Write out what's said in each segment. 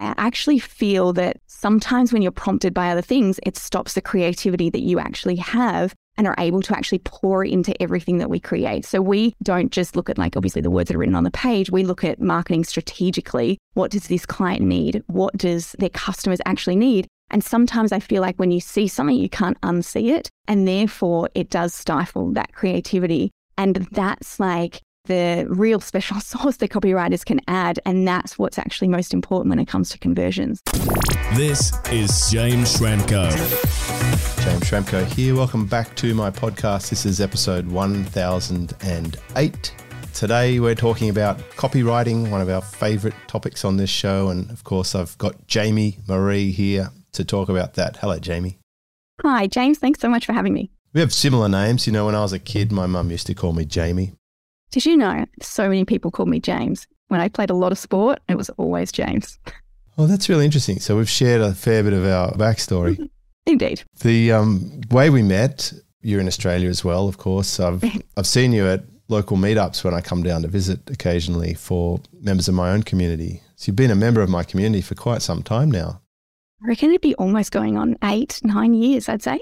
I actually feel that sometimes when you're prompted by other things, it stops the creativity that you actually have and are able to actually pour into everything that we create. So we don't just look at like obviously the words that are written on the page. We look at marketing strategically. What does this client need? What does their customers actually need? And sometimes I feel like when you see something, you can't unsee it. And therefore, it does stifle that creativity. And that's like the real special sauce that copywriters can add. And that's what's actually most important when it comes to conversions. This is James Schramko. James Schramko here. Welcome back to my podcast. This is episode 1008. Today we're talking about copywriting, one of our favorite topics on this show. And of course, I've got Jaimee Marie here to talk about that. Hello, Jaimee. Hi, James. Thanks so much for having me. We have similar names. You know, when I was a kid, my mum used to call me Jamie. Did you know so many people called me James? When I played a lot of sport, it was always James. Oh, that's really interesting. So we've shared a fair bit of our backstory. Indeed. The um, way we met, you're in Australia as well, of course. I've I've seen you at local meetups when I come down to visit occasionally for members of my own community. So you've been a member of my community for quite some time now. I reckon it'd be almost going on eight, nine years, I'd say.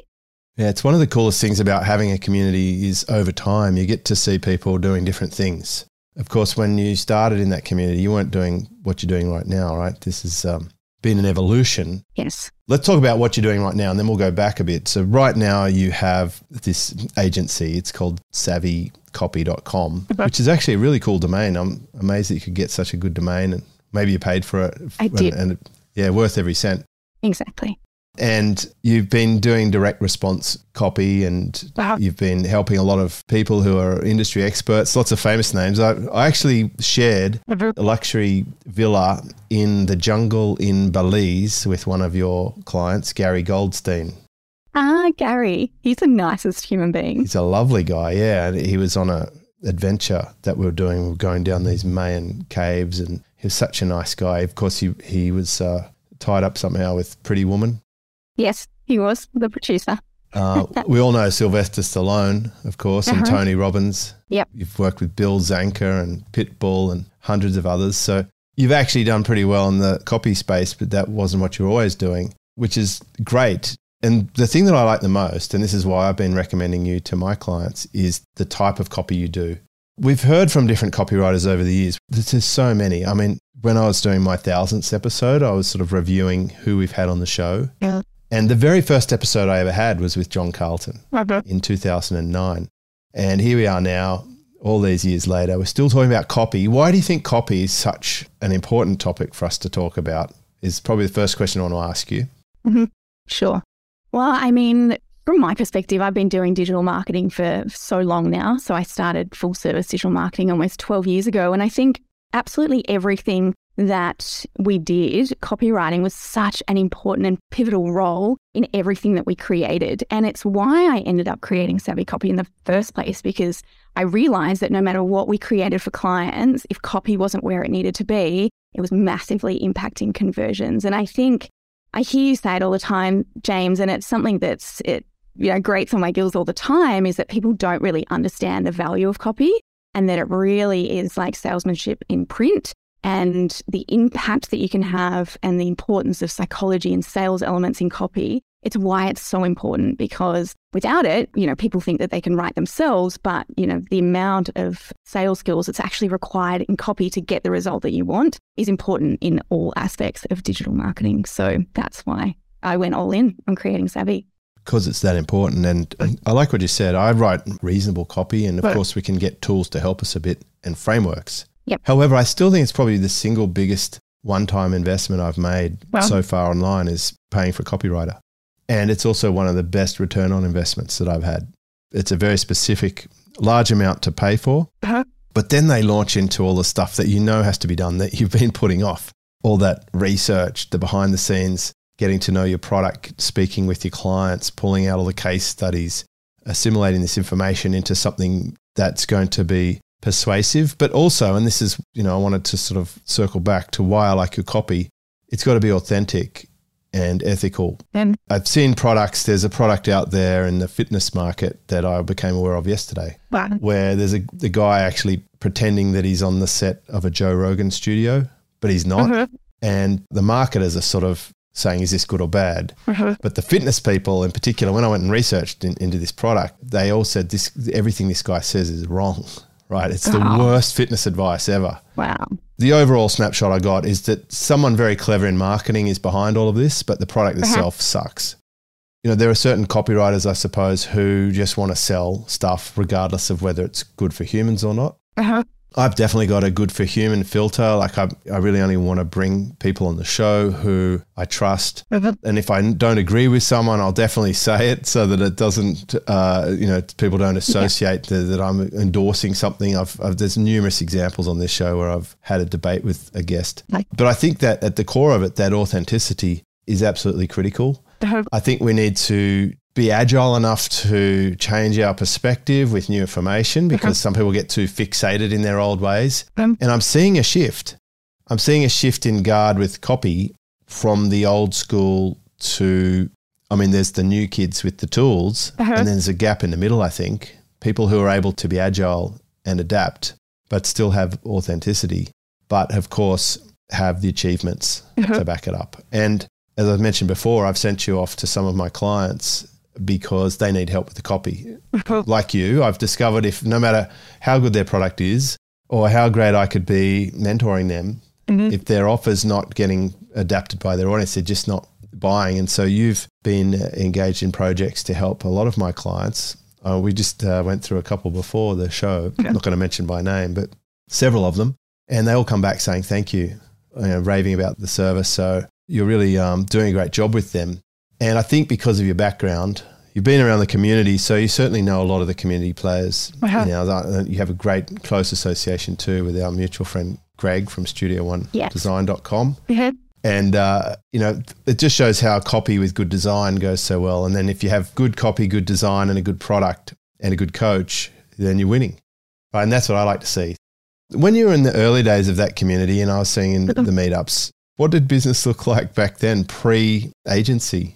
Yeah, it's one of the coolest things about having a community is over time you get to see people doing different things. Of course, when you started in that community, you weren't doing what you're doing right now, right? This has um, been an evolution. Yes. Let's talk about what you're doing right now, and then we'll go back a bit. So, right now, you have this agency. It's called savvycopy.com, Okay. which is actually a really cool domain. I'm amazed that you could get such a good domain, and maybe you paid for it. I did. And, and yeah, worth every cent. Exactly. And you've been doing direct response copy and Wow. you've been helping a lot of people who are industry experts, lots of famous names. I, I actually shared a luxury villa in the jungle in Belize with one of your clients, Gary Goldstein. Ah, Gary. He's the nicest human being. He's a lovely guy, yeah. And he was on a adventure that we were doing. We were going down these Mayan caves and he was such a nice guy. Of course, he, he was uh, tied up somehow with Pretty Woman. Yes, he was the producer. Uh, we all know Sylvester Stallone, of course, and Uh-huh. Tony Robbins. Yep. You've worked with Bill Zanker and Pitbull and hundreds of others. So you've actually done pretty well in the copy space, but that wasn't what you were always doing, which is great. And the thing that I like the most, and this is why I've been recommending you to my clients, is the type of copy you do. We've heard from different copywriters over the years. There's so many. I mean, when I was doing my thousandth episode, I was sort of reviewing who we've had on the show. Yeah. And the very first episode I ever had was with John Carlton in 2009. And here we are now, all these years later. We're still talking about copy. Why do you think copy is such an important topic for us to talk about? Is probably the first question I want to ask you. Mm-hmm. Sure. Well, I mean, from my perspective, I've been doing digital marketing for so long now. So I started full service digital marketing almost 12 years ago. And I think absolutely everything that we did, copywriting was such an important and pivotal role in everything that we created. And it's why I ended up creating Savvy Copy in the first place, because I realized that no matter what we created for clients, if copy wasn't where it needed to be, it was massively impacting conversions. And I think I hear you say it all the time, James, and it's something that's it you know grates on my gills all the time is that people don't really understand the value of copy and that it really is like salesmanship in print and the impact that you can have and the importance of psychology and sales elements in copy. It's why it's so important because without it, you know, people think that they can write themselves, but you know, the amount of sales skills that's actually required in copy to get the result that you want is important in all aspects of digital marketing. So that's why I went all in on creating Savvy. because it's that important. And I like what you said. I write reasonable copy, and of Right. course, we can get tools to help us a bit and frameworks. Yep. However, I still think it's probably the single biggest one time investment I've made Wow. so far online is paying for a copywriter. And it's also one of the best return on investments that I've had. It's a very specific, large amount to pay for. Uh-huh. But then they launch into all the stuff that you know has to be done that you've been putting off. All that research, the behind the scenes, getting to know your product, speaking with your clients, pulling out all the case studies, assimilating this information into something that's going to be persuasive, but also, and this is, you know, I wanted to sort of circle back to why I like your copy. It's got to be authentic and ethical. And I've seen products, there's a product out there in the fitness market that I became aware of yesterday wow. where there's a the guy actually pretending that he's on the set of a Joe Rogan studio, but he's not. Mhm. And the marketers are sort of saying, is this good or bad? Uh-huh. But the fitness people in particular, when I went and researched in, into this product, they all said this everything this guy says is wrong, right? It's the Oh. worst fitness advice ever. Wow. The overall snapshot I got is that someone very clever in marketing is behind all of this, but the product Uh-huh. itself sucks. You know, there are certain copywriters, I suppose, who just want to sell stuff regardless of whether it's good for humans or not. Uh-huh. I've definitely got a good for human filter. Like I, I really only want to bring people on the show who I trust. Uh-huh. And if I don't agree with someone, I'll definitely say it so that it doesn't, uh, you know, people don't associate that, that I'm endorsing something. I've, I've there's numerous examples on this show where I've had a debate with a guest. Like- But I think that at the core of it, that authenticity is absolutely critical. I think we need to be agile enough to change our perspective with new information because some people get too fixated in their old ways. Um. and I'm seeing a shift. I'm seeing a shift in guard with copy from the old school to, I mean, there's the new kids with the tools, Uh-huh. and then there's a gap in the middle, I think. People who are able to be agile and adapt, but still have authenticity, but of course have the achievements Uh-huh. to back it up. And as I've mentioned before, I've sent you off to some of my clients because they need help with the copy. Like you, I've discovered if no matter how good their product is or how great I could be mentoring them, Mhm. if their offer's not getting adapted by their audience, they're just not buying. And so you've been engaged in projects to help a lot of my clients. Uh, we just uh, went through a couple before the show. Okay. I'm not going to mention by name, but several of them. And they all come back saying thank you, you know, raving about the service. So you're really um, doing a great job with them. And I think because of your background, you've been around the community, so you certainly know a lot of the community players. Have. You, know, you have a great close association too with our mutual friend Greg from Studio One Yes. Design.com. Uh-huh. And, uh, you know, it just shows how copy with good design goes so well. And then if you have good copy, good design, and a good product and a good coach, then you're winning. Right? And that's what I like to see. When you were in the early days of that community and I was seeing in the meetups, what did business look like back then pre agency?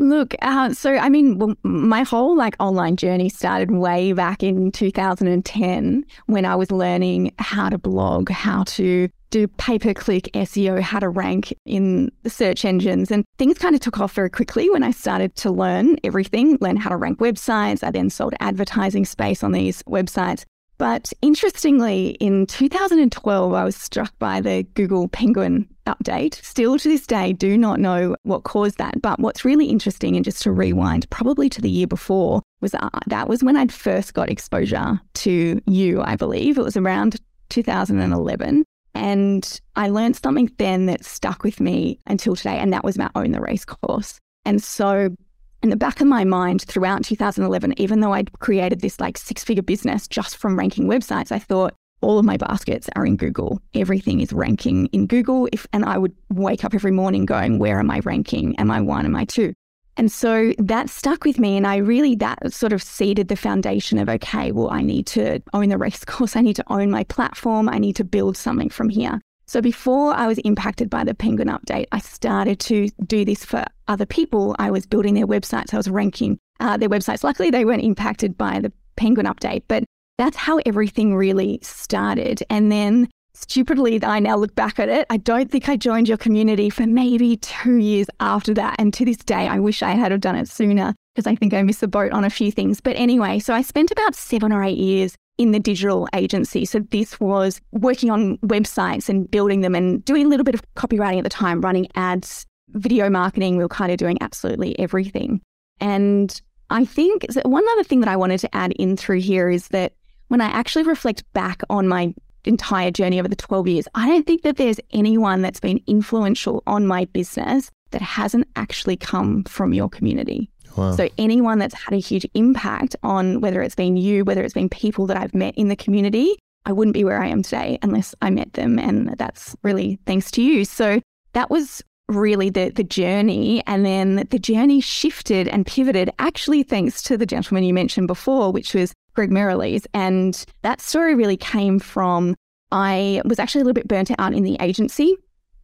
Look, uh, so I mean, my whole like online journey started way back in 2010 when I was learning how to blog, how to do pay per click SEO, how to rank in the search engines. And things kind of took off very quickly when I started to learn everything, learn how to rank websites. I then sold advertising space on these websites. But interestingly, in 2012, I was struck by the Google Penguin update. Still to this day, do not know what caused that. But what's really interesting, and just to rewind, probably to the year before, was uh, that was when I'd first got exposure to you, I believe. It was around 2011. And I learned something then that stuck with me until today, and that was my Own the Race course. And so in the back of my mind throughout 2011, even though I'd created this like six figure business just from ranking websites, I thought all of my baskets are in Google. Everything is ranking in Google. If and I would wake up every morning going, where am I ranking? Am I one? Am I two? And so that stuck with me. And I really, that sort of seeded the foundation of, okay, well, I need to own the race course. I need to own my platform. I need to build something from here. So before I was impacted by the Penguin update, I started to do this for other people. I was building their websites. I was ranking uh, their websites. Luckily, they weren't impacted by the Penguin update, but that's how everything really started. And then stupidly, I now look back at it. I don't think I joined your community for maybe two years after that. And to this day, I wish I had have done it sooner because I think I missed the boat on a few things. But anyway, so I spent about seven or eight years in the digital agency. So this was working on websites and building them and doing a little bit of copywriting at the time, running ads, video marketing. We were kind of doing absolutely everything. And I think one other thing that I wanted to add in through here is that when I actually reflect back on my entire journey over the 12 years, I don't think that there's anyone that's been influential on my business that hasn't actually come from your community. Wow. So anyone that's had a huge impact on whether it's been you, whether it's been people that I've met in the community, I wouldn't be where I am today unless I met them. And that's really thanks to you. So that was really the the journey. And then the journey shifted and pivoted actually thanks to the gentleman you mentioned before, which was Greg Merrilees. And that story really came from I was actually a little bit burnt out in the agency.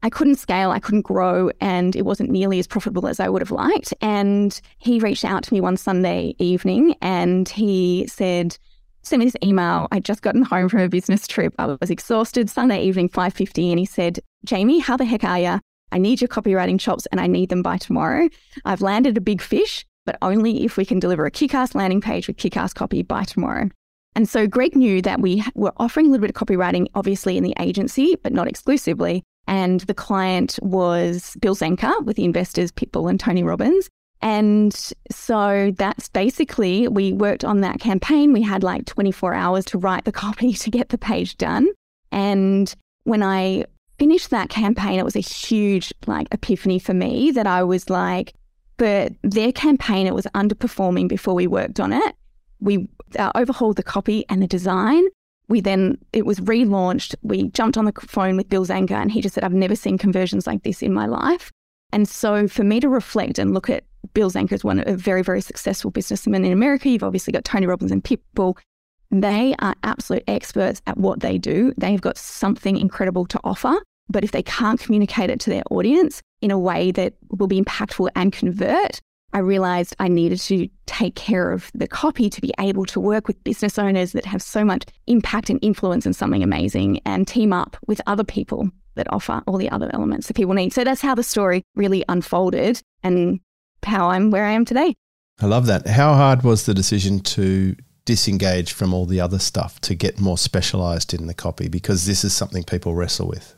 I couldn't scale, I couldn't grow, and it wasn't nearly as profitable as I would have liked. And he reached out to me one Sunday evening and he said, sent me this email. I'd just gotten home from a business trip. I was exhausted. Sunday evening, 5.50. And he said, Jaimee, how the heck are you? I need your copywriting chops and I need them by tomorrow. I've landed a big fish, but only if we can deliver a kick-ass landing page with kick-ass copy by tomorrow. And so Greg knew that we were offering a little bit of copywriting, obviously in the agency, but not exclusively. And the client was Bill Zanker with the investors, Pitbull and Tony Robbins. And so that's basically, we worked on that campaign. We had like 24 hours to write the copy to get the page done. And when I finished that campaign, it was a huge like epiphany for me that I was like, but their campaign, it was underperforming before we worked on it. We uh, overhauled the copy and the design. We then, it was relaunched. We jumped on the phone with Bill Zanker and he just said, I've never seen conversions like this in my life. And so for me to reflect and look at Bill Zanker as one a very, very successful businessman in America, you've obviously got Tony Robbins and Pitbull. They are absolute experts at what they do. They've got something incredible to offer. But if they can't communicate it to their audience in a way that will be impactful and convert, I realized I needed to take care of the copy to be able to work with business owners that have so much impact and influence in something amazing and team up with other people that offer all the other elements that people need. So that's how the story really unfolded and how I'm where I am today. I love that. How hard was the decision to disengage from all the other stuff to get more specialized in the copy? Because this is something people wrestle with.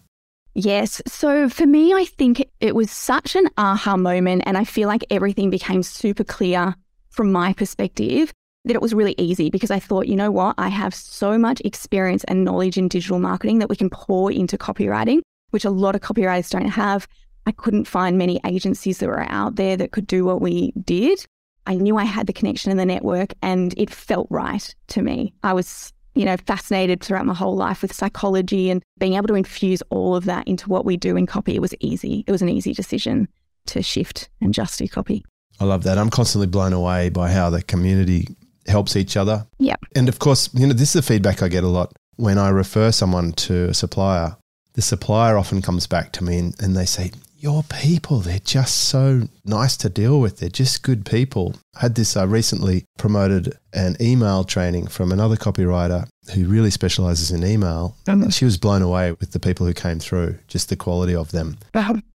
Yes. So for me, I think it was such an aha moment. And I feel like everything became super clear from my perspective that it was really easy because I thought, you know what? I have so much experience and knowledge in digital marketing that we can pour into copywriting, which a lot of copywriters don't have. I couldn't find many agencies that were out there that could do what we did. I knew I had the connection in the network and it felt right to me. I was you know, fascinated throughout my whole life with psychology and being able to infuse all of that into what we do in copy. It was easy. It was an easy decision to shift and just do copy. I love that. I'm constantly blown away by how the community helps each other. Yeah. And of course, you know, this is the feedback I get a lot when I refer someone to a supplier. The supplier often comes back to me and, and they say, your people, they're just so nice to deal with. They're just good people. I had this, I recently promoted an email training from another copywriter who really specializes in email. Oh, and she was blown away with the people who came through, just the quality of them.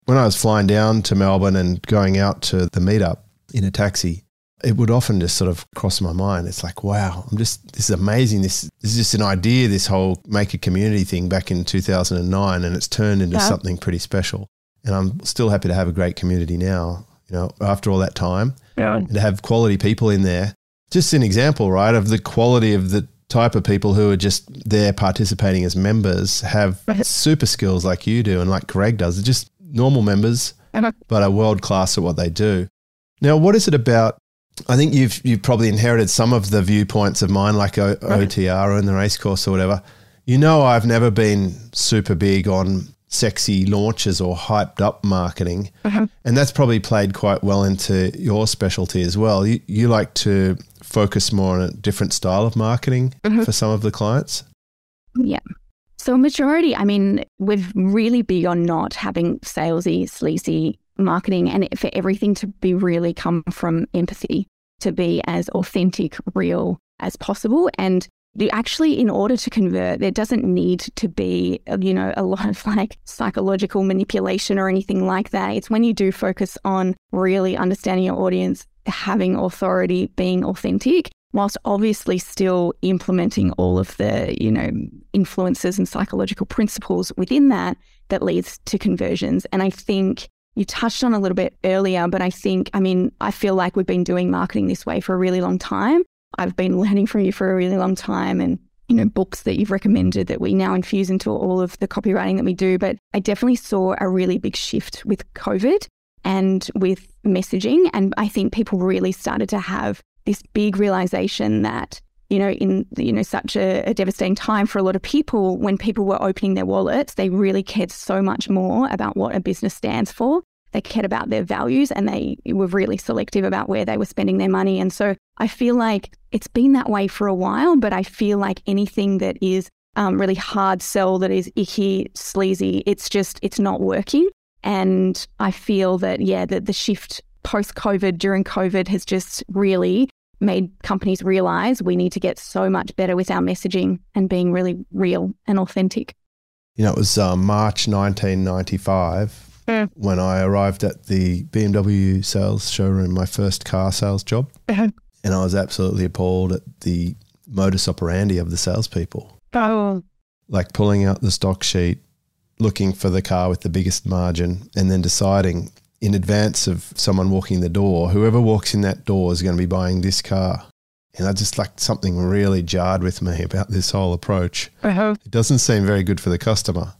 When I was flying down to Melbourne and going out to the meetup in a taxi, it would often just sort of cross my mind. It's like, wow, I'm just, this is amazing. This, this is just an idea, this whole make a community thing back in 2009, and it's turned into yeah. something pretty special and I'm still happy to have a great community now. You know, after all that time, yeah. and to have quality people in there. Just an example, right, of the quality of the type of people who are just there participating as members have right. super skills like you do and like Greg does. They're just normal members, but are world class at what they do. Now, what is it about? I think you've you've probably inherited some of the viewpoints of mine, like o- right. OTR or in the race course or whatever. You know, I've never been super big on sexy launches or hyped up marketing. Uh-huh. And that's probably played quite well into your specialty as well. You, you like to focus more on a different style of marketing uh-huh. for some of the clients? Yeah. So, majority, I mean, we're really big on not having salesy, sleazy marketing and for everything to be really come from empathy, to be as authentic, real as possible. And actually in order to convert there doesn't need to be you know a lot of like psychological manipulation or anything like that. It's when you do focus on really understanding your audience having authority being authentic whilst obviously still implementing all of the you know influences and psychological principles within that that leads to conversions. And i think you touched on a little bit earlier but i think i mean i feel like we've been doing marketing this way for a really long time I've been learning from you for a really long time and you know books that you've recommended that we now infuse into all of the copywriting that we do. But I definitely saw a really big shift with covid and with messaging. And I think people really started to have this big realization that you know in you know such a, a devastating time for a lot of people when people were opening their wallets they really cared so much more about what a business stands for they cared about their values and they were really selective about where they were spending their money. And so I feel like it's been that way for a while, but I feel like anything that is um, really hard sell, that is icky, sleazy, it's just, it's not working. And I feel that, yeah, that the shift post COVID, during COVID, has just really made companies realize we need to get so much better with our messaging and being really real and authentic. You know, it was uh, March 1995 Mm. when I arrived at the BMW sales showroom, my first car sales job. Uh-huh. And I was absolutely appalled at the modus operandi of the salespeople. Oh, Like pulling out the stock sheet, looking for the car with the biggest margin, and then deciding in advance of someone walking the door, whoever walks in that door is going to be buying this car. And I just like something really jarred with me about this whole approach. uh-huh. It doesn't seem very good for the customer.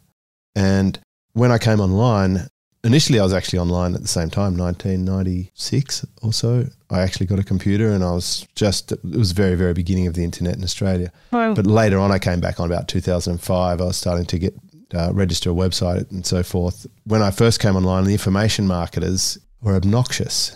And when I came online, initially I was actually online at the same time, 1996 or so. I actually got a computer and I was just, it was very, very beginning of the internet in Australia. Oh, But later on, I came back on about 2005. I was starting to get, uh, register a website and so forth. When I first came online, the information marketers were obnoxious.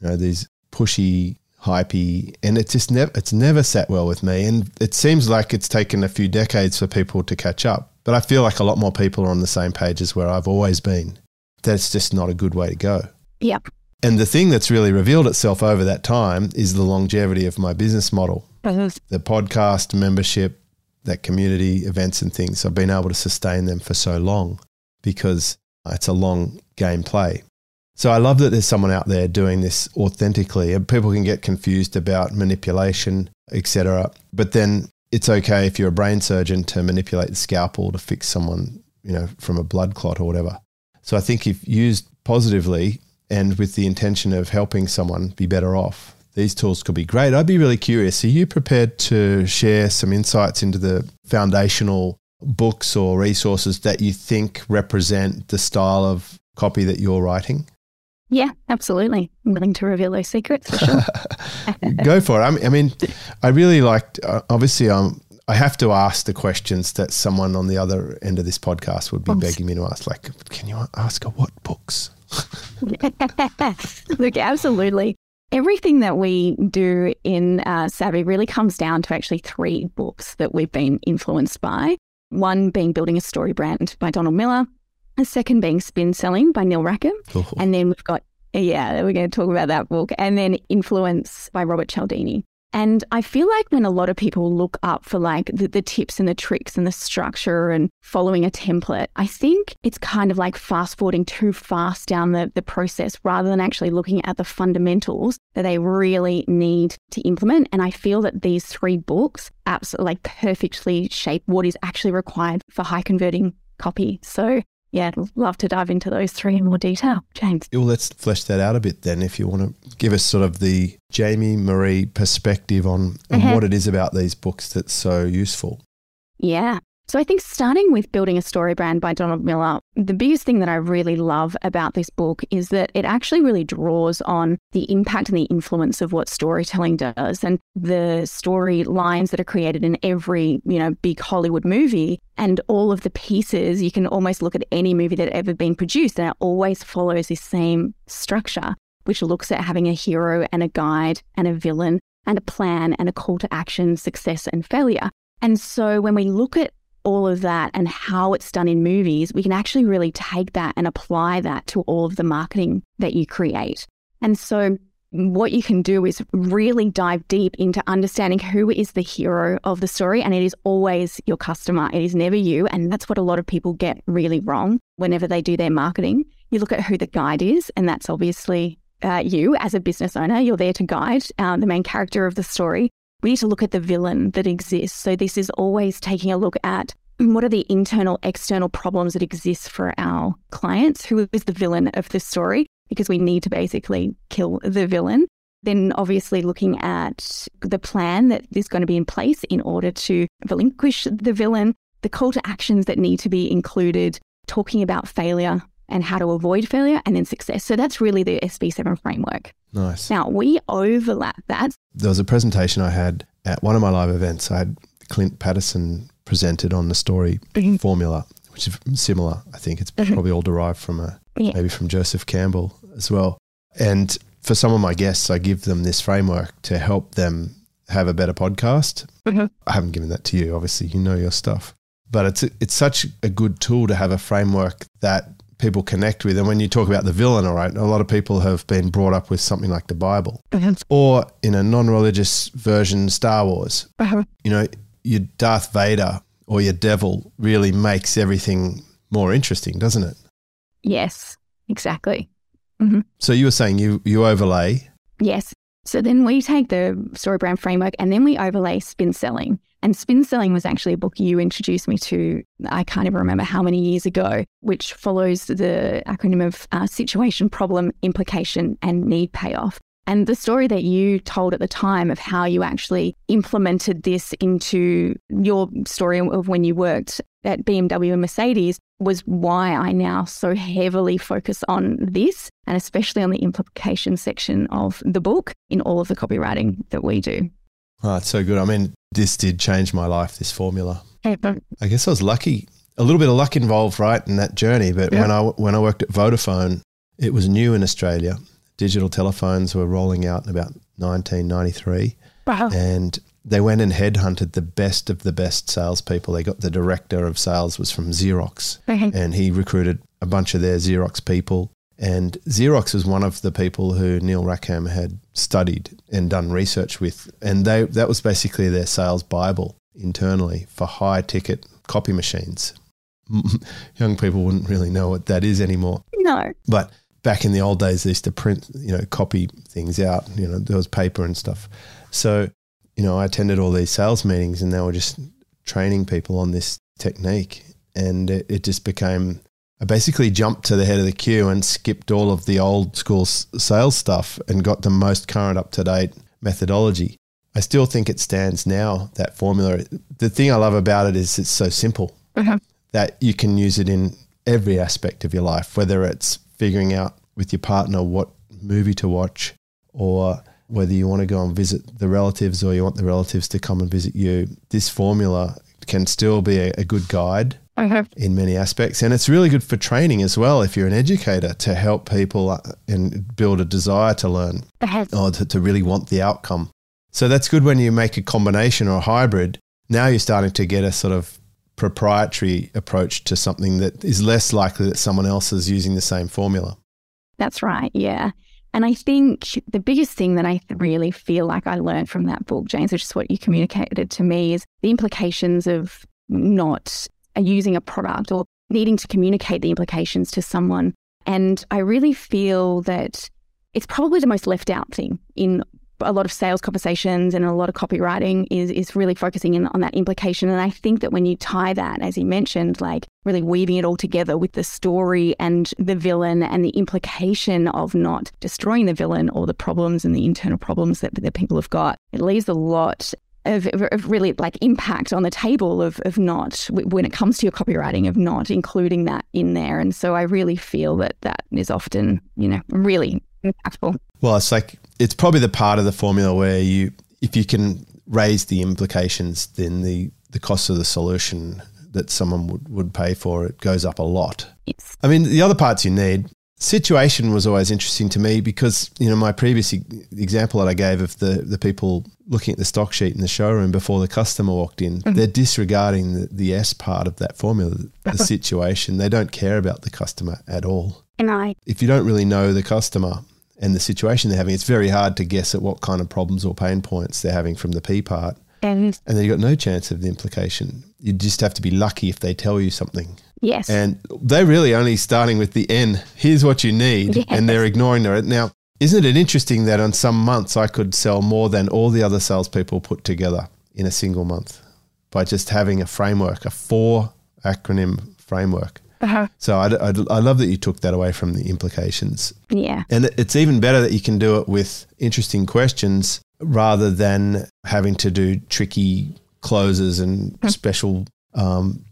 You know, these pushy, hypey, and it just never, it's never sat well with me. And it seems like it's taken a few decades for people to catch up. But I feel like a lot more people are on the same page as where I've always been. That's just not a good way to go. Yep. And the thing that's really revealed itself over that time is the longevity of my business model Uh-huh. the podcast membership, that community events and things. I've been able to sustain them for so long because it's a long game play. So I love that there's someone out there doing this authentically. And people can get confused about manipulation, etc. But then it's okay if you're a brain surgeon to manipulate the scalpel to fix someone, you know, from a blood clot or whatever. So I think if used positively and with the intention of helping someone be better off, these tools could be great. I'd be really curious. Are you prepared to share some insights into the foundational books or resources that you think represent the style of copy that you're writing? Yeah, absolutely. I'm willing to reveal those secrets for sure. Go for it. I mean, I, really liked, uh, obviously, um, I have to ask the questions that someone on the other end of this podcast would be Oops. begging me to ask. Like, can you ask her what books? Look, absolutely. Everything that we do in uh, Savvy really comes down to actually three books that we've been influenced by. One being Building a Story Brand by Donald Miller, the second being Spin Selling by Neil Rackham, Oh, and then we've got, yeah, we're going to talk about that book, and then Influence by Robert Cialdini. And I feel like when a lot of people look up for like the, the tips and the tricks and the structure and following a template, I think it's kind of like fast forwarding too fast down the, the process rather than actually looking at the fundamentals that they really need to implement. And I feel that these three books absolutely like perfectly shape what is actually required for high converting copy. So yeah, I'd love to dive into those three in more detail. James. Well, let's flesh that out a bit then. If you want to give us sort of the Jaimee Marie perspective on, on Mhm. what it is about these books that's so useful. Yeah. So I think starting with building a story brand by Donald Miller, the biggest thing that I really love about this book is that it actually really draws on the impact and the influence of what storytelling does and the storylines that are created in every, you know, big Hollywood movie and all of the pieces. You can almost look at any movie that ever been produced and it always follows this same structure, which looks at having a hero and a guide and a villain and a plan and a call to action, success and failure. And so when we look at all of that and how it's done in movies, we can actually really take that and apply that to all of the marketing that you create. And so what you can do is really dive deep into understanding who is the hero of the story. And it is always your customer, it is never you. And that's what a lot of people get really wrong whenever they do their marketing. You look at who the guide is, and that's obviously uh, you as a business owner. You're there to guide uh, the main character of the story we need to look at the villain that exists. So this is always taking a look at what are the internal, external problems that exist for our clients? Who is the villain of the story? Because we need to basically kill the villain. Then obviously looking at the plan that is going to be in place in order to relinquish the villain, the call to actions that need to be included, talking about failure and how to avoid failure, and then success. So that's really the SB7 framework. Nice. Now we overlap that There was a presentation I had at one of my live events. I had Clint Patterson presented on the story Mhm. formula, which is similar. I think it's Mhm. probably all derived from a Yeah. maybe from Joseph Campbell as well. And for some of my guests, I give them this framework to help them have a better podcast. Mhm. I haven't given that to you. Obviously, you know your stuff, but it's it's such a good tool to have a framework that people connect with. And when you talk about the villain, all right, a lot of people have been brought up with something like the Bible or in a non religious version, Star Wars. You know, your Darth Vader or your devil really makes everything more interesting, doesn't it? Yes, exactly. Mm-hmm. So you were saying you, you overlay. Yes. So then we take the story brand framework and then we overlay spin selling. And spin selling was actually a book you introduced me to, I can't even remember how many years ago, which follows the acronym of uh, situation, problem, implication, and need payoff. And the story that you told at the time of how you actually implemented this into your story of when you worked at BMW and Mercedes was why I now so heavily focus on this and especially on the implication section of the book in all of the copywriting that we do. Oh, it's so good. I mean, this did change my life, this formula. I guess I was lucky. A little bit of luck involved, right, in that journey. But Yeah. when I when I worked at Vodafone, it was new in Australia. Digital telephones were rolling out in about 1993, Wow. and they went and headhunted the best of the best salespeople. They got the director of sales was from Xerox, and he recruited a bunch of their Xerox people. And Xerox was one of the people who Neil Rackham had studied and done research with, and they that was basically their sales bible internally for high ticket copy machines. Young people wouldn't really know what that is anymore, No. but back in the old days, they used to print, you know, copy things out. You know, there was paper and stuff. So, you know, I attended all these sales meetings, and they were just training people on this technique, and it, it just became. I basically jumped to the head of the queue and skipped all of the old school s- sales stuff and got the most current, up to date methodology. I still think it stands now, that formula. The thing I love about it is it's so simple uh-huh. that you can use it in every aspect of your life, whether it's figuring out with your partner what movie to watch or whether you want to go and visit the relatives or you want the relatives to come and visit you. This formula can still be a, a good guide in many aspects. And it's really good for training as well if you're an educator to help people uh, and build a desire to learn or to, to really want the outcome. So that's good when you make a combination or a hybrid. Now you're starting to get a sort of proprietary approach to something that is less likely that someone else is using the same formula. That's right. Yeah. And I think the biggest thing that I really feel like I learned from that book, James, which is what you communicated to me, is the implications of not using a product or needing to communicate the implications to someone. And I really feel that it's probably the most left out thing in a lot of sales conversations and a lot of copywriting is is really focusing in on that implication. And I think that when you tie that, as you mentioned, like really weaving it all together with the story and the villain and the implication of not destroying the villain or the problems and the internal problems that the people have got, it leaves a lot of, of really like impact on the table of, of not when it comes to your copywriting of not including that in there and so i really feel that that is often you know really impactful Well, it's like it's probably the part of the formula where you, if you can raise the implications, then the the cost of the solution that someone would, would pay for it goes up a lot. yes I mean, the other parts you need. Situation was always interesting to me because you know my previous e- example that I gave of the the people looking at the stock sheet in the showroom before the customer walked in, mm. they're disregarding the, the S part of that formula, the uh-huh. situation. They don't care about the customer at all and i if you don't really know the customer and the situation they're having, it's very hard to guess at what kind of problems or pain points they're having from the P part. and And then you've got no chance of the implication. You just have to be lucky if they tell you something. Yes And they're really only starting with the N. Here's what you need. Yes. And they're ignoring it. Now, isn't it interesting that on some months I could sell more than all the other salespeople put together in a single month by just having a framework, a four acronym framework? So I, I, I love that you took that away from the implications. yeah And it's even better that you can do it with interesting questions rather than having to do tricky closes and special. Um,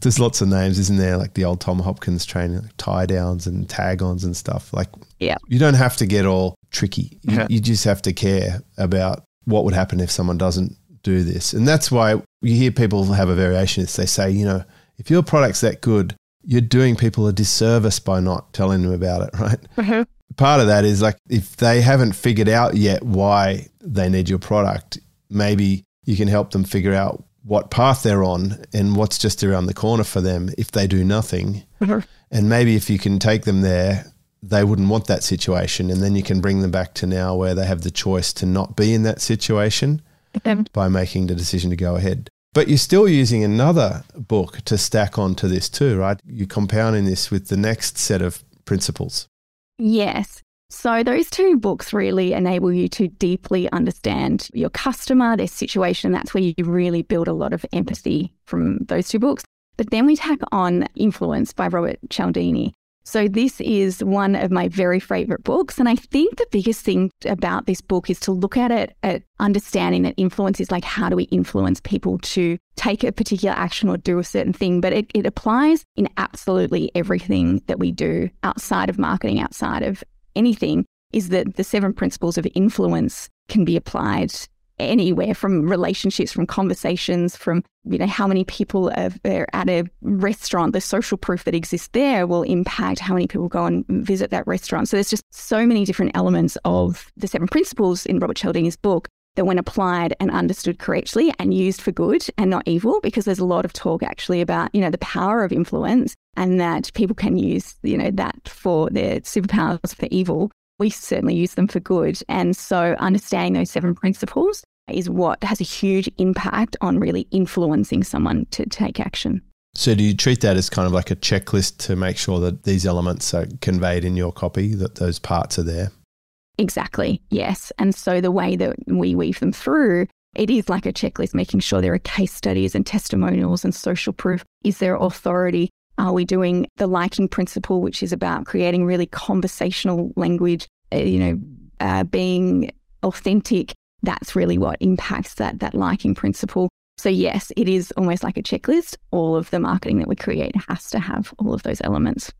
there's lots of names, isn't there? Like the old Tom Hopkins training, like tie downs and tag ons and stuff. Like, Yeah. you don't have to get all tricky. You, you just have to care about what would happen if someone doesn't do this. And that's why you hear people have a variation. It's they say, you know, if your product's that good, you're doing people a disservice by not telling them about it, right? Mm-hmm. Part of that is like if they haven't figured out yet why they need your product, maybe you can help them figure out what path they're on and what's just around the corner for them if they do nothing. And maybe if you can take them there, they wouldn't want that situation. And then you can bring them back to now where they have the choice to not be in that situation by making the decision to go ahead. But you're still using another book to stack onto this too, right? You're compounding this with the next set of principles. Yes. So, those two books really enable you to deeply understand your customer, their situation. That's where you really build a lot of empathy from those two books. But then we tack on Influence by Robert Cialdini. So, this is one of my very favorite books. And I think the biggest thing about this book is to look at it at understanding that influence is like how do we influence people to take a particular action or do a certain thing. But it, it applies in absolutely everything that we do outside of marketing, outside of anything, is that the seven principles of influence can be applied anywhere from relationships, from conversations, from you know how many people are, at a restaurant. The social proof that exists there will impact how many people go and visit that restaurant. So there's just so many different elements of the seven principles in Robert Cialdini's book that when applied and understood correctly and used for good and not evil, because there's a lot of talk actually about, you know, the power of influence and that people can use, you know, that for their superpowers for evil we certainly use them for good. And so understanding those seven principles is what has a huge impact on really influencing someone to take action. So, do you treat that as kind of like a checklist to make sure that these elements are conveyed in your copy, that those parts are there? Exactly, yes. And so, the way that we weave them through, it is like a checklist, making sure there are case studies and testimonials and social proof. Is there authority? Are we doing the liking principle, which is about creating really conversational language, uh, you know, uh, being authentic? That's really what impacts that, that liking principle. So, yes, it is almost like a checklist. All of the marketing that we create has to have all of those elements.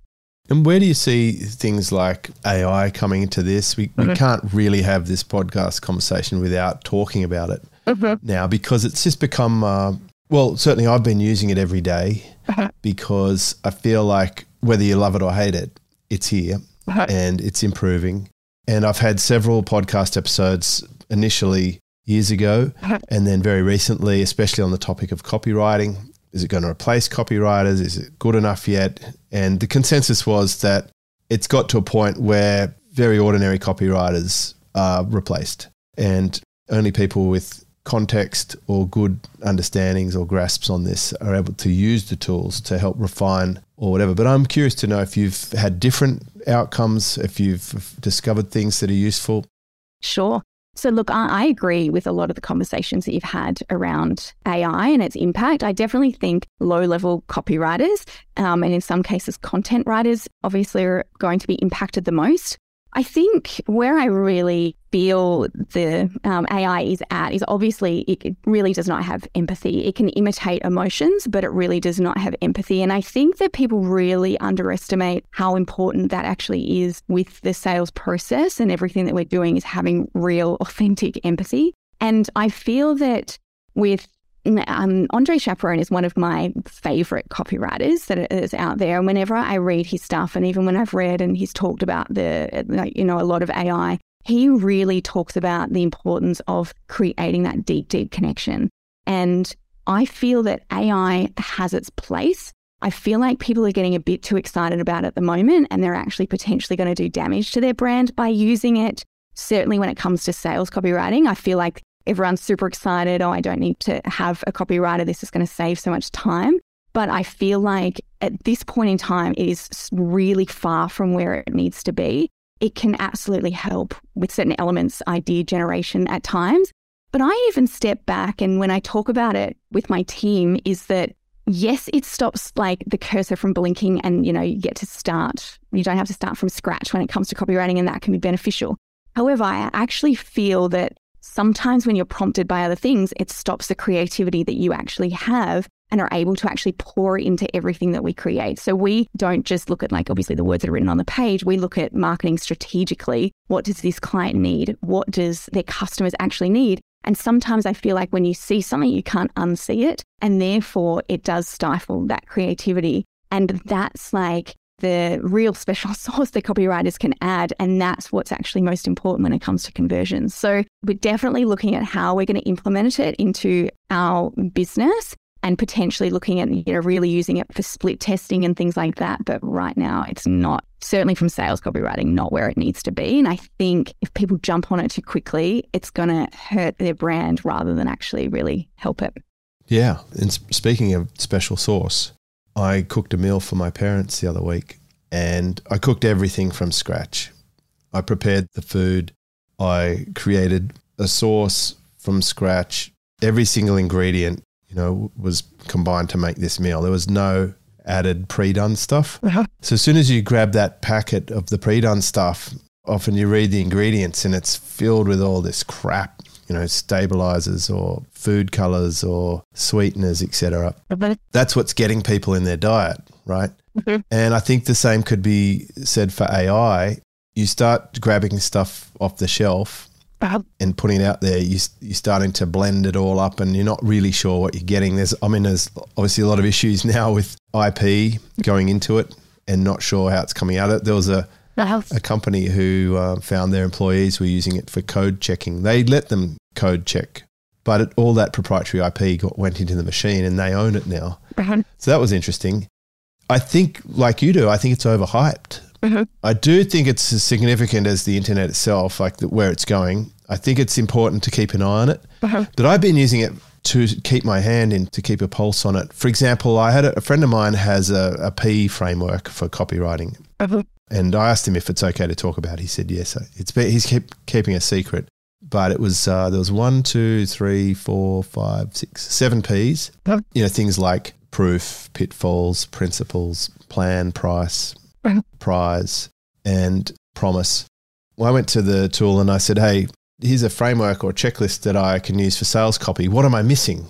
And where do you see things like AI coming into this? We, mm-hmm. we can't really have this podcast conversation without talking about it mm-hmm. now because it's just become uh, well, certainly I've been using it every day uh-huh. because I feel like whether you love it or hate it, it's here uh-huh. and it's improving. And I've had several podcast episodes initially years ago uh-huh. and then very recently, especially on the topic of copywriting. Is it going to replace copywriters? Is it good enough yet? And the consensus was that it's got to a point where very ordinary copywriters are replaced and only people with context or good understandings or grasps on this are able to use the tools to help refine or whatever. But I'm curious to know if you've had different outcomes, if you've discovered things that are useful. Sure. So, look, I, agree with a lot of the conversations that you've had around AI and its impact. I definitely think low level copywriters um, and in some cases content writers obviously are going to be impacted the most. I think where I really feel the um, AI is at is obviously it really does not have empathy. It can imitate emotions, but it really does not have empathy. And I think that people really underestimate how important that actually is with the sales process and everything that we're doing is having real, authentic empathy. And I feel that with um, Andre Chaperon is one of my favorite copywriters that is out there. And whenever I read his stuff, and even when I've read and he's talked about the, you know, a lot of AI, he really talks about the importance of creating that deep, deep connection. And I feel that AI has its place. I feel like people are getting a bit too excited about it at the moment, and they're actually potentially going to do damage to their brand by using it. Certainly, when it comes to sales copywriting, I feel like everyone's super excited. Oh, I don't need to have a copywriter. This is going to save so much time. But I feel like at this point in time, it is really far from where it needs to be. It can absolutely help with certain elements, idea generation at times. But I even step back and when I talk about it with my team, is that yes, it stops like the cursor from blinking and, you know, you get to start. You don't have to start from scratch when it comes to copywriting, and that can be beneficial. However, I actually feel that sometimes when you're prompted by other things, it stops the creativity that you actually have and are able to actually pour into everything that we create. So we don't just look at like obviously the words that are written on the page. We look at marketing strategically. What does this client need? What does their customers actually need? And sometimes I feel like when you see something, you can't unsee it. And therefore, it does stifle that creativity. And that's like the real special sauce that copywriters can add. And that's what's actually most important when it comes to conversions. So we're definitely looking at how we're going to implement it into our business and potentially looking at you know really using it for split testing and things like that. But right now it's not certainly from sales copywriting not where it needs to be. And i think if people jump on it too quickly it's going to hurt their brand rather than actually really help it. Yeah. And speaking of special sauce i cooked a meal for my parents the other week and i cooked everything from scratch. I prepared the food. I created a sauce from scratch every single ingredient you know, was combined to make this meal. There was no added pre-done stuff. Uh-huh. So as soon as you grab that packet of the pre-done stuff, often you read the ingredients and it's filled with all this crap, you know, stabilizers or food colors or sweeteners, etc. Uh-huh. That's what's getting people in their diet, right? Mm-hmm. And I think the same could be said for AI. You start grabbing stuff off the shelf and putting it out there, you, you're starting to blend it all up, and you're not really sure what you're getting. There's, I mean, there's obviously a lot of issues now with IP going into it, and not sure how it's coming out. Of there was a a company who uh, found their employees were using it for code checking. They let them code check, but it, all that proprietary IP got, went into the machine, and they own it now. Uh-huh. So that was interesting. I think, like you do, I think it's overhyped. Mm-hmm. I do think it's as significant as the internet itself, like the, where it's going. I think it's important to keep an eye on it. Uh-huh. But I've been using it to keep my hand in, to keep a pulse on it. For example, I had a, a friend of mine has a, a P framework for copywriting. Uh-huh. And I asked him if it's okay to talk about. He said yes. It's he's keep, keeping a secret, but it was uh, there was one, two, three, four, five, six, seven P's. Uh-huh. You know things like proof, pitfalls, principles, plan, price, uh-huh. prize, and promise. Well, I went to the tool and I said, "Hey, here's a framework or checklist that I can use for sales copy. What am I missing?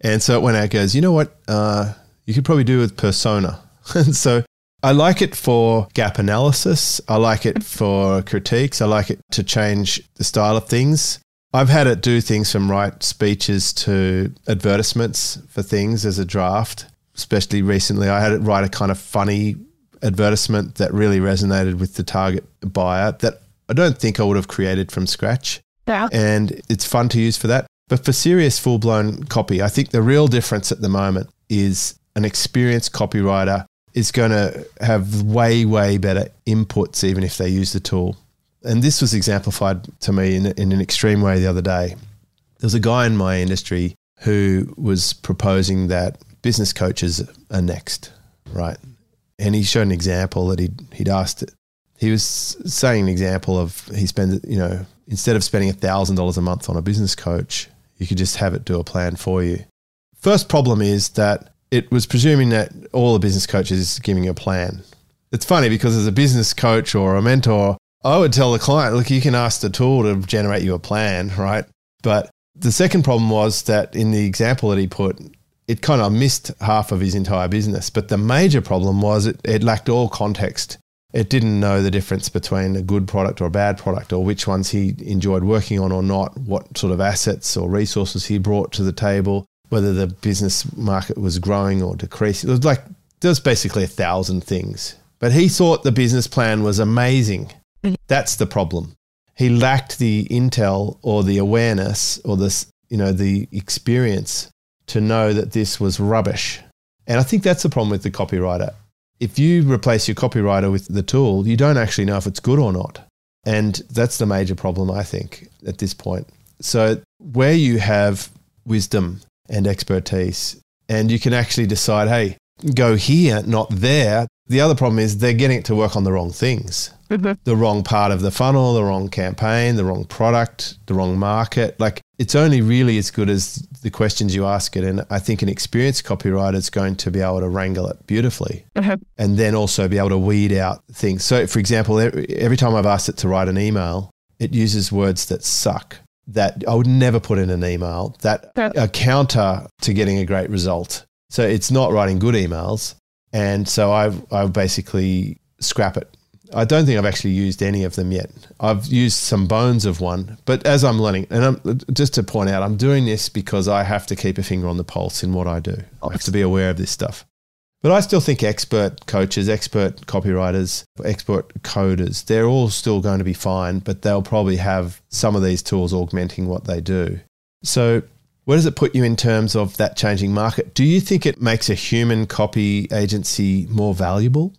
And so it went out, goes, you know what? Uh, you could probably do with persona. and so I like it for gap analysis. I like it for critiques. I like it to change the style of things. I've had it do things from write speeches to advertisements for things as a draft, especially recently. I had it write a kind of funny advertisement that really resonated with the target buyer that I don't think I would have created from scratch. Yeah. And it's fun to use for that. But for serious full blown copy, I think the real difference at the moment is an experienced copywriter is going to have way, way better inputs, even if they use the tool. And this was exemplified to me in, in an extreme way the other day. There was a guy in my industry who was proposing that business coaches are next, right? And he showed an example that he'd, he'd asked, he was saying an example of he spends, you know, instead of spending $1,000 a month on a business coach, you could just have it do a plan for you. First problem is that it was presuming that all the business coaches is giving you a plan. It's funny because as a business coach or a mentor, I would tell the client, look, you can ask the tool to generate you a plan, right? But the second problem was that in the example that he put, it kind of missed half of his entire business. But the major problem was it, it lacked all context it didn't know the difference between a good product or a bad product or which ones he enjoyed working on or not, what sort of assets or resources he brought to the table, whether the business market was growing or decreasing. It was like, there was basically a thousand things. But he thought the business plan was amazing. That's the problem. He lacked the intel or the awareness or this, you know, the experience to know that this was rubbish. And I think that's the problem with the copywriter if you replace your copywriter with the tool, you don't actually know if it's good or not. And that's the major problem, I think, at this point. So, where you have wisdom and expertise, and you can actually decide, hey, go here, not there. The other problem is they're getting it to work on the wrong things mm-hmm. the wrong part of the funnel, the wrong campaign, the wrong product, the wrong market. Like it's only really as good as the questions you ask it. And I think an experienced copywriter is going to be able to wrangle it beautifully uh-huh. and then also be able to weed out things. So, for example, every time I've asked it to write an email, it uses words that suck that I would never put in an email that are counter to getting a great result. So it's not writing good emails. And so I I basically scrap it I don't think I've actually used any of them yet. I've used some bones of one, but as I'm learning, and I'm, just to point out, I'm doing this because I have to keep a finger on the pulse in what I do. I have to be aware of this stuff. But I still think expert coaches, expert copywriters, expert coders, they're all still going to be fine, but they'll probably have some of these tools augmenting what they do. So, where does it put you in terms of that changing market? Do you think it makes a human copy agency more valuable?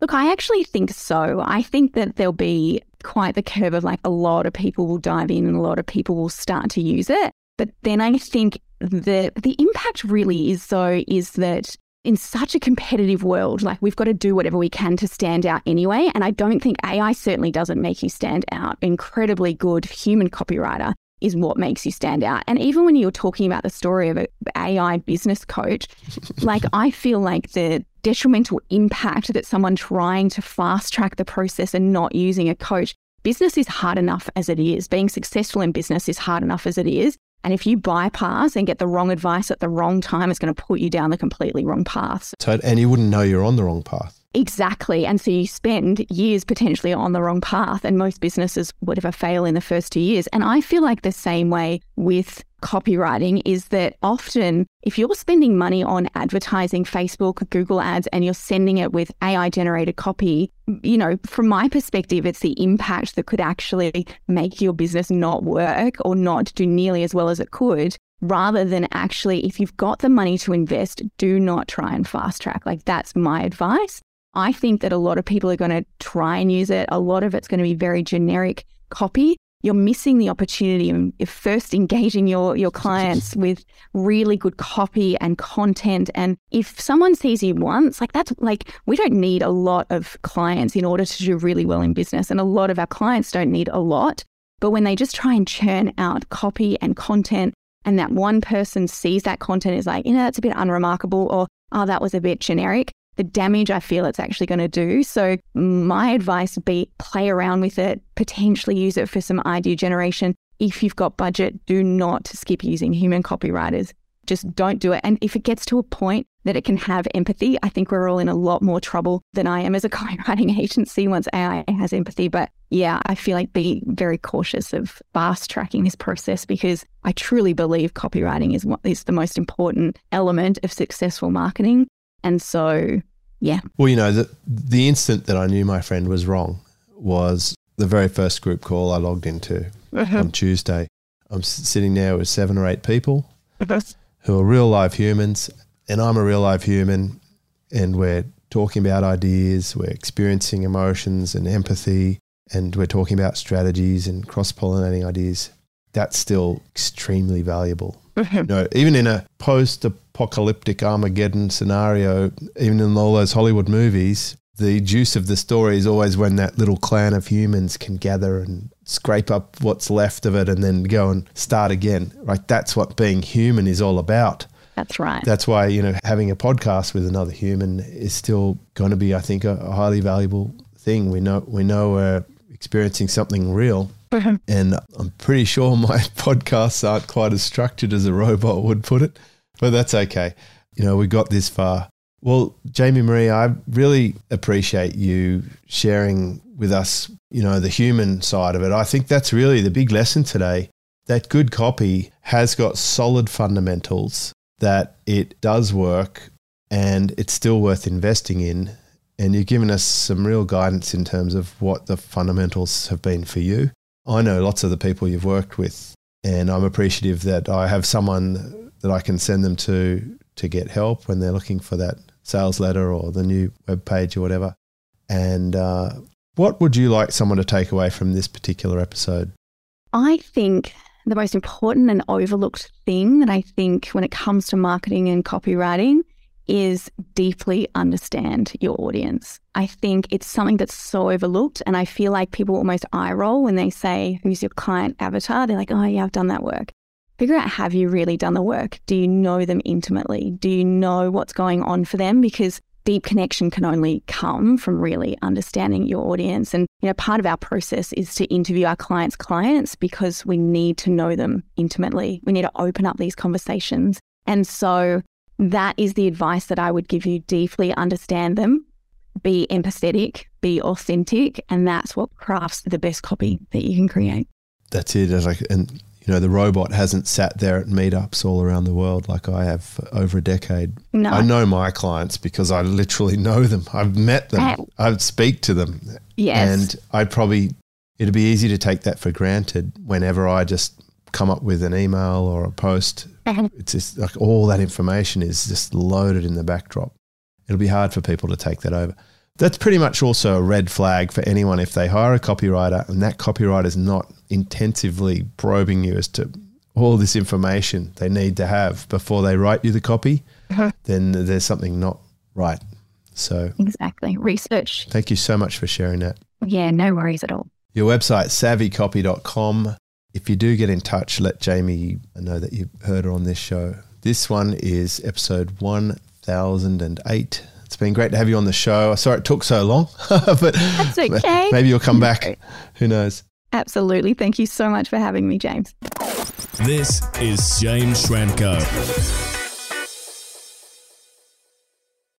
Look, I actually think so. I think that there'll be quite the curve of like a lot of people will dive in and a lot of people will start to use it. But then I think the the impact really is though is that in such a competitive world, like we've got to do whatever we can to stand out anyway. And I don't think AI certainly doesn't make you stand out. Incredibly good human copywriter is what makes you stand out. And even when you're talking about the story of an AI business coach, like I feel like the detrimental impact that someone trying to fast track the process and not using a coach, business is hard enough as it is. Being successful in business is hard enough as it is. And if you bypass and get the wrong advice at the wrong time, it's going to put you down the completely wrong path. So, and you wouldn't know you're on the wrong path. Exactly. And so you spend years potentially on the wrong path, and most businesses would ever fail in the first two years. And I feel like the same way with copywriting is that often if you're spending money on advertising Facebook, Google ads, and you're sending it with AI generated copy, you know, from my perspective, it's the impact that could actually make your business not work or not do nearly as well as it could. Rather than actually, if you've got the money to invest, do not try and fast track. Like, that's my advice. I think that a lot of people are going to try and use it. A lot of it's going to be very generic copy. You're missing the opportunity of first engaging your your clients with really good copy and content. And if someone sees you once like that's like we don't need a lot of clients in order to do really well in business and a lot of our clients don't need a lot. But when they just try and churn out copy and content and that one person sees that content is like you know that's a bit unremarkable or oh that was a bit generic the damage I feel it's actually going to do. So, my advice would be play around with it, potentially use it for some idea generation. If you've got budget, do not skip using human copywriters. Just don't do it. And if it gets to a point that it can have empathy, I think we're all in a lot more trouble than I am as a copywriting agency once AI has empathy. But yeah, I feel like be very cautious of fast tracking this process because I truly believe copywriting is what is the most important element of successful marketing. And so, yeah. Well, you know, the, the instant that I knew my friend was wrong was the very first group call I logged into uh-huh. on Tuesday. I'm sitting there with seven or eight people uh-huh. who are real live humans, and I'm a real live human, and we're talking about ideas, we're experiencing emotions and empathy, and we're talking about strategies and cross pollinating ideas. That's still extremely valuable. you know, even in a post apocalyptic Armageddon scenario, even in all those Hollywood movies, the juice of the story is always when that little clan of humans can gather and scrape up what's left of it and then go and start again. Right? That's what being human is all about. That's right. That's why, you know, having a podcast with another human is still going to be, I think, a, a highly valuable thing. We know we know we're experiencing something real and I'm pretty sure my podcasts aren't quite as structured as a robot would put it, but that's okay. You know, we got this far. Well, Jaimee Marie, I really appreciate you sharing with us, you know, the human side of it. I think that's really the big lesson today that good copy has got solid fundamentals, that it does work and it's still worth investing in. And you've given us some real guidance in terms of what the fundamentals have been for you. I know lots of the people you've worked with, and I'm appreciative that I have someone that I can send them to to get help when they're looking for that sales letter or the new web page or whatever. And uh, what would you like someone to take away from this particular episode? I think the most important and overlooked thing that I think when it comes to marketing and copywriting is deeply understand your audience. I think it's something that's so overlooked. And I feel like people almost eye roll when they say, Who's your client avatar? They're like, Oh, yeah, I've done that work. Figure out have you really done the work? Do you know them intimately? Do you know what's going on for them? Because deep connection can only come from really understanding your audience. And, you know, part of our process is to interview our clients' clients because we need to know them intimately. We need to open up these conversations. And so that is the advice that I would give you. Deeply understand them, be empathetic, be authentic, and that's what crafts the best copy that you can create. That's it. Like, and you know, the robot hasn't sat there at meetups all around the world like I have for over a decade. No. I know my clients because I literally know them. I've met them. Oh. I speak to them. Yes. And I'd probably, it'd be easy to take that for granted whenever I just come up with an email or a post. It's just like all that information is just loaded in the backdrop. It'll be hard for people to take that over. That's pretty much also a red flag for anyone if they hire a copywriter and that copywriter is not intensively probing you as to all this information they need to have before they write you the copy, uh-huh. then there's something not right. So exactly. Research. thank you so much for sharing that. Yeah, no worries at all. Your website, savvycopy.com. If you do get in touch, let Jaimee know that you heard her on this show. This one is episode 1008. It's been great to have you on the show. I sorry it took so long, but That's okay. maybe you'll come back. Who knows? Absolutely. Thank you so much for having me, James. This is James Schramko.